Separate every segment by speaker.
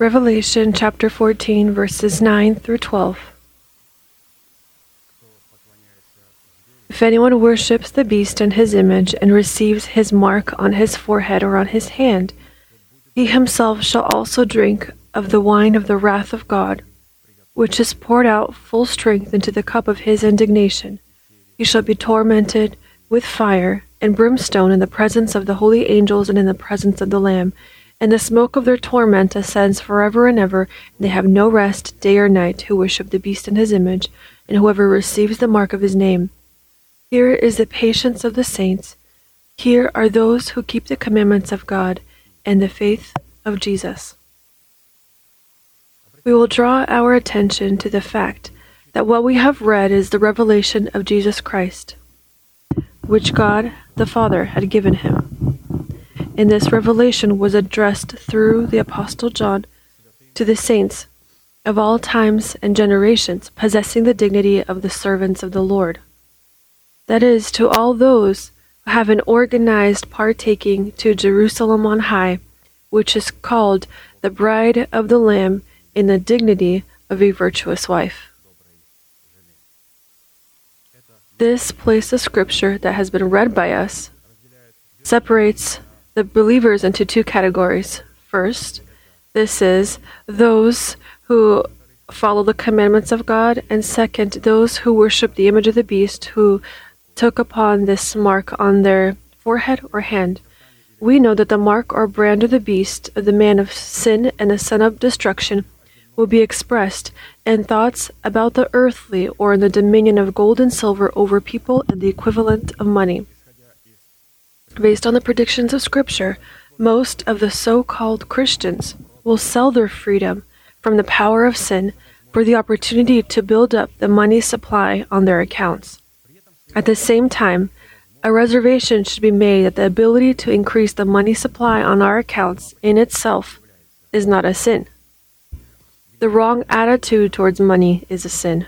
Speaker 1: Revelation chapter 14, verses 9 through 12. If anyone worships the beast and his image and receives his mark on his forehead or on his hand, he himself shall also drink of the wine of the wrath of God, which is poured out full strength into the cup of his indignation. He shall be tormented with fire and brimstone in the presence of the holy angels and in the presence of the Lamb. And the smoke of their torment ascends forever and ever, and they have no rest day or night who worship the beast in his image, and whoever receives the mark of his name. Here is the patience of the saints. Here are those who keep the commandments of God and the faith of Jesus. We will draw our attention to the fact that what we have read is the revelation of Jesus Christ, which God the Father had given him. And this revelation was addressed through the Apostle John to the saints of all times and generations, possessing the dignity of the servants of the Lord that is, to all those who have an organized partaking to Jerusalem on high, which is called the bride of the Lamb in the dignity of a virtuous wife. This place of scripture that has been read by us separates the believers into two categories. First, this is those who follow the commandments of God, and second, those who worship the image of the beast, who took upon this mark on their forehead or hand. We know that the mark or brand of the beast, of the man of sin and the son of destruction, will be expressed in thoughts about the earthly or in the dominion of gold and silver over people and the equivalent of money. Based on the predictions of Scripture, most of the so called Christians will sell their freedom from the power of sin for the opportunity to build up the money supply on their accounts. At the same time, a reservation should be made that the ability to increase the money supply on our accounts in itself is not a sin. The wrong attitude towards money is a sin.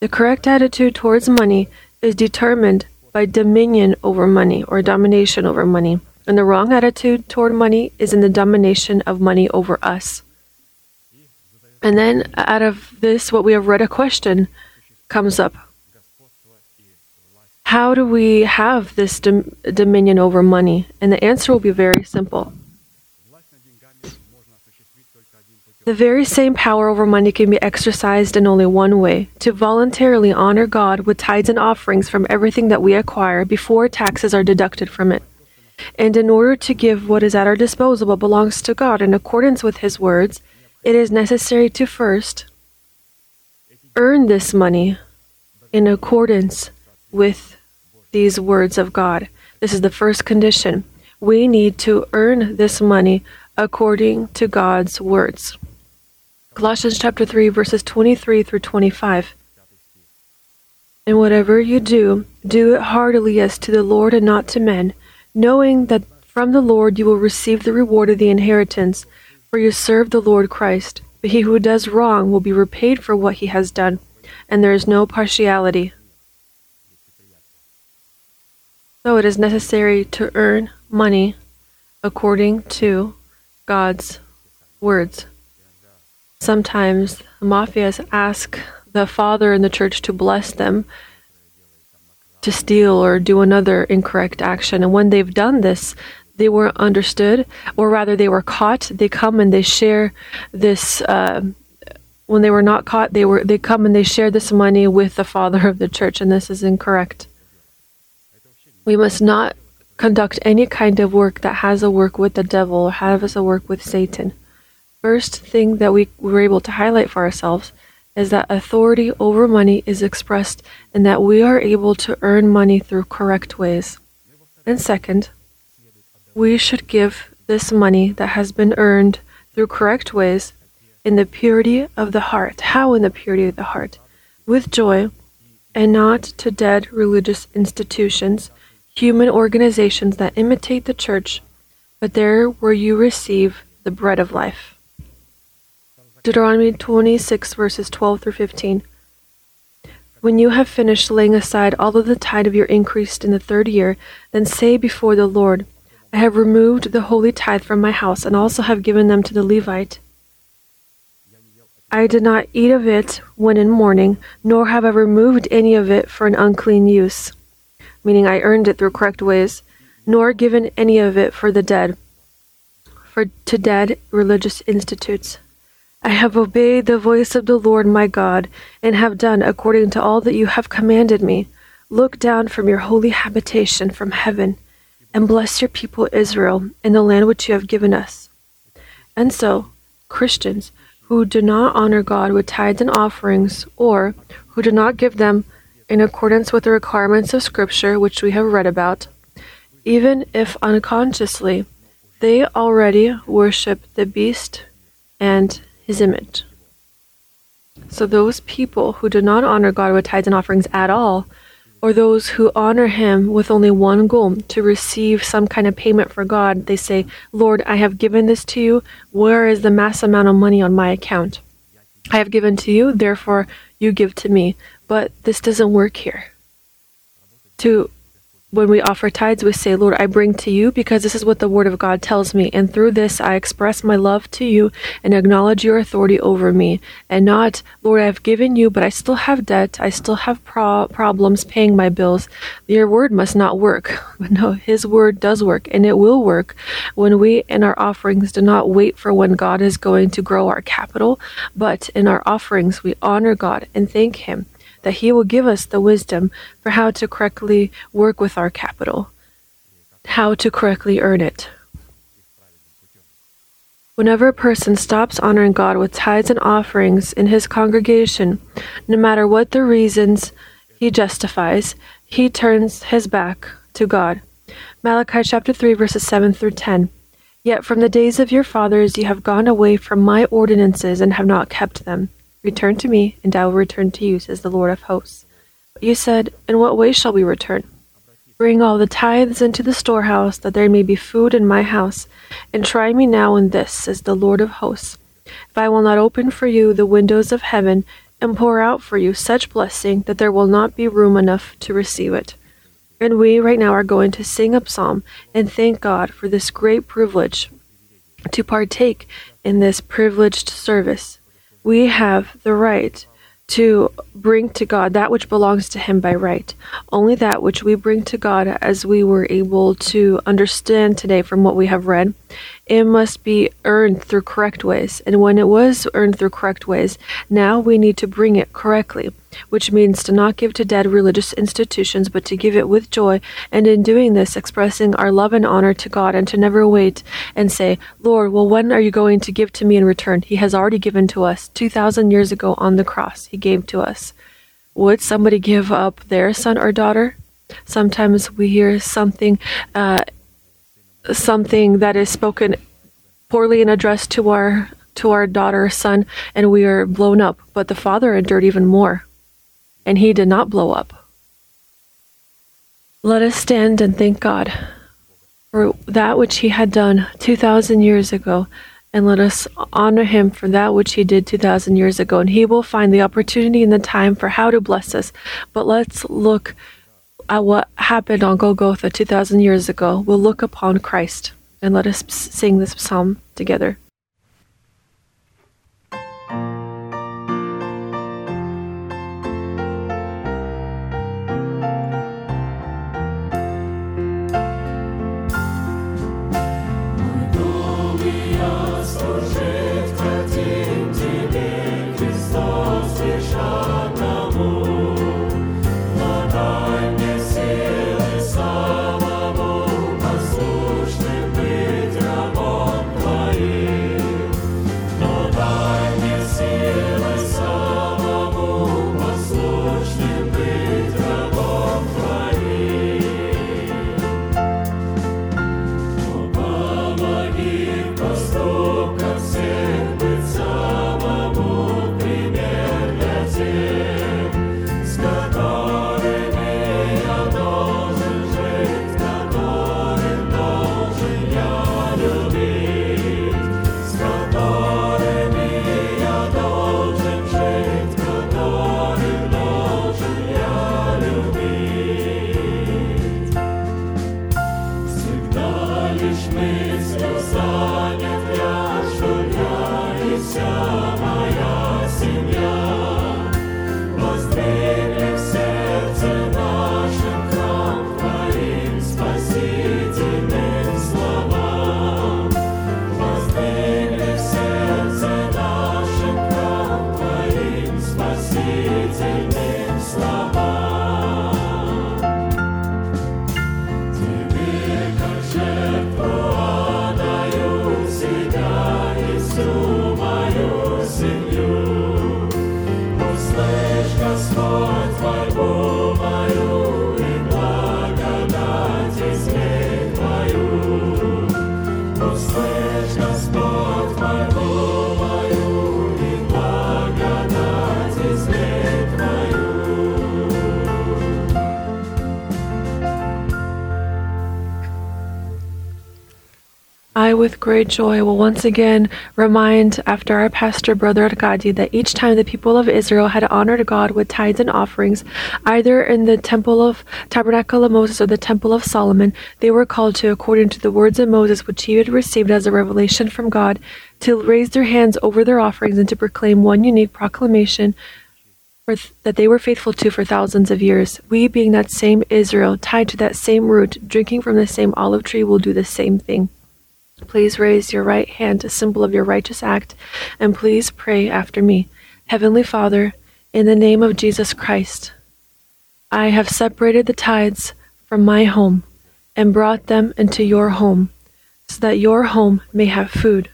Speaker 1: The correct attitude towards money is determined by dominion over money or domination over money, and the wrong attitude toward money is in the domination of money over us. And then out of this, what we have read, a question comes up how do we have this dom- dominion over money? And the answer will be very simple. The very same power over money can be exercised in only one way to voluntarily honor God with tithes and offerings from everything that we acquire before taxes are deducted from it. And in order to give what is at our disposal but belongs to God in accordance with His words, it is necessary to first earn this money in accordance with these words of God. This is the first condition. We need to earn this money according to God's words. Colossians chapter 3 verses 23 through 25. And whatever you do, do it heartily as to the Lord and not to men, knowing that from the Lord you will receive the reward of the inheritance, for you serve the Lord Christ. But he who does wrong will be repaid for what he has done, and there is no partiality. So it is necessary to earn money according to God's words. Sometimes mafias ask the father in the church to bless them to steal or do another incorrect action. And when they've done this, they were understood, or rather, they were caught. They come and they share this. Uh, when they were not caught, they were they come and they share this money with the father of the church, and this is incorrect. We must not conduct any kind of work that has a work with the devil or has a work with Satan. First thing that we were able to highlight for ourselves is that authority over money is expressed and that we are able to earn money through correct ways. And second, we should give this money that has been earned through correct ways in the purity of the heart. How in the purity of the heart? With joy and not to dead religious institutions human organizations that imitate the church, but there where you receive the bread of life. Deuteronomy 26, verses 12 through 15. When you have finished laying aside all of the tithe of your increase in the third year, then say before the Lord, I have removed the holy tithe from my house, and also have given them to the Levite I did not eat of it when in mourning, nor have I removed any of it for an unclean use, meaning I earned it through correct ways, nor given any of it for the dead, for to dead religious institutes. I have obeyed the voice of the Lord my God, and have done according to all that you have commanded me. Look down from your holy habitation from heaven, and bless your people Israel in the land which you have given us. And so, Christians who do not honor God with tithes and offerings, or who do not give them in accordance with the requirements of Scripture which we have read about, even if unconsciously, they already worship the beast and his image. So those people who do not honor God with tithes and offerings at all or those who honor him with only one goal to receive some kind of payment for God. They say, Lord, I have given this to you. Where is the mass amount of money on my account? I have given to you, therefore you give to me. But this doesn't work here. To when we offer tithes, we say, Lord, I bring to you because this is what the Word of God tells me. And through this, I express my love to you and acknowledge your authority over me. And not, Lord, I have given you, but I still have debt. I still have pro- problems paying my bills. Your Word must not work. But no, His Word does work, and it will work when we in our offerings do not wait for when God is going to grow our capital, but in our offerings, we honor God and thank Him that He will give us the wisdom for how to correctly work with our capital, how to correctly earn it. Whenever a person stops honoring God with tithes and offerings in his congregation, no matter what the reasons he justifies, he turns his back to God. Malachi chapter 3 verses 7 through 10. Yet from the days of your fathers you have gone away from my ordinances and have not kept them. Return to me, and I will return to you, says the Lord of hosts. But you said, In what way shall we return? Bring all the tithes into the storehouse, that there may be food in my house, and try me now in this, says the Lord of hosts. If I will not open for you the windows of heaven, and pour out for you such blessing that there will not be room enough to receive it. And we right now are going to sing a psalm and thank God for this great privilege to partake in this privileged service we have the right to bring to God that which belongs to Him by right. Only that which we bring to God as we were able to understand today from what we have read it must be earned through correct ways. And when it was earned through correct ways, now we need to bring it correctly, which means to not give to dead religious institutions, but to give it with joy. And in doing this, expressing our love and honor to God, and to never wait and say, Lord, well, when are you going to give to me in return? He has already given to us 2,000 years ago on the cross. He gave to us. Would somebody give up their son or daughter? Sometimes we hear something. Uh, something that is spoken poorly and addressed to our to our daughter or son and we are blown up. But the father endured even more and he did not blow up. Let us stand and thank god for that which he had done 2000 years ago and let us honor him for that which he did 2000 years ago. And he will find the opportunity and the time for how to bless us. But let's look at what happened on Golgotha 2,000 years ago, we'll look upon Christ and let us sing this psalm together. With great joy, will once again remind, after our pastor, Brother Arkady, that each time the people of Israel had honored God with tithes and offerings, either in the temple of Tabernacle of Moses or the temple of Solomon, they were called to, according to the words of Moses, which he had received as a revelation from God, to raise their hands over their offerings and to proclaim one unique proclamation th- that they were faithful to for thousands of years. We, being that same Israel, tied to that same root, drinking from the same olive tree, will do the same thing. Please raise your right hand, a symbol of your righteous act, and please pray after me. Heavenly Father, in the name of Jesus Christ, I have separated the tithes from my home and brought them into your home, so that your home may have food.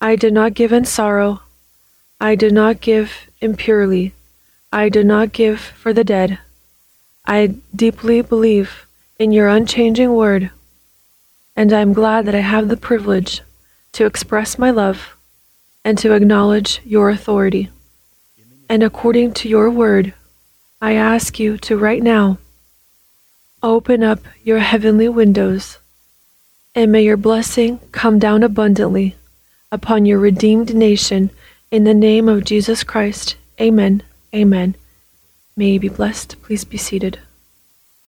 Speaker 1: I did not give in sorrow. I did not give impurely. I do not give for the dead. I deeply believe in your unchanging word, and I am glad that I have the privilege to express my love and to acknowledge your authority. And according to your word, I ask you to right now open up your heavenly windows, and may your blessing come down abundantly upon your redeemed nation in the name of Jesus Christ. Amen. Amen. May you be blessed. Please be seated.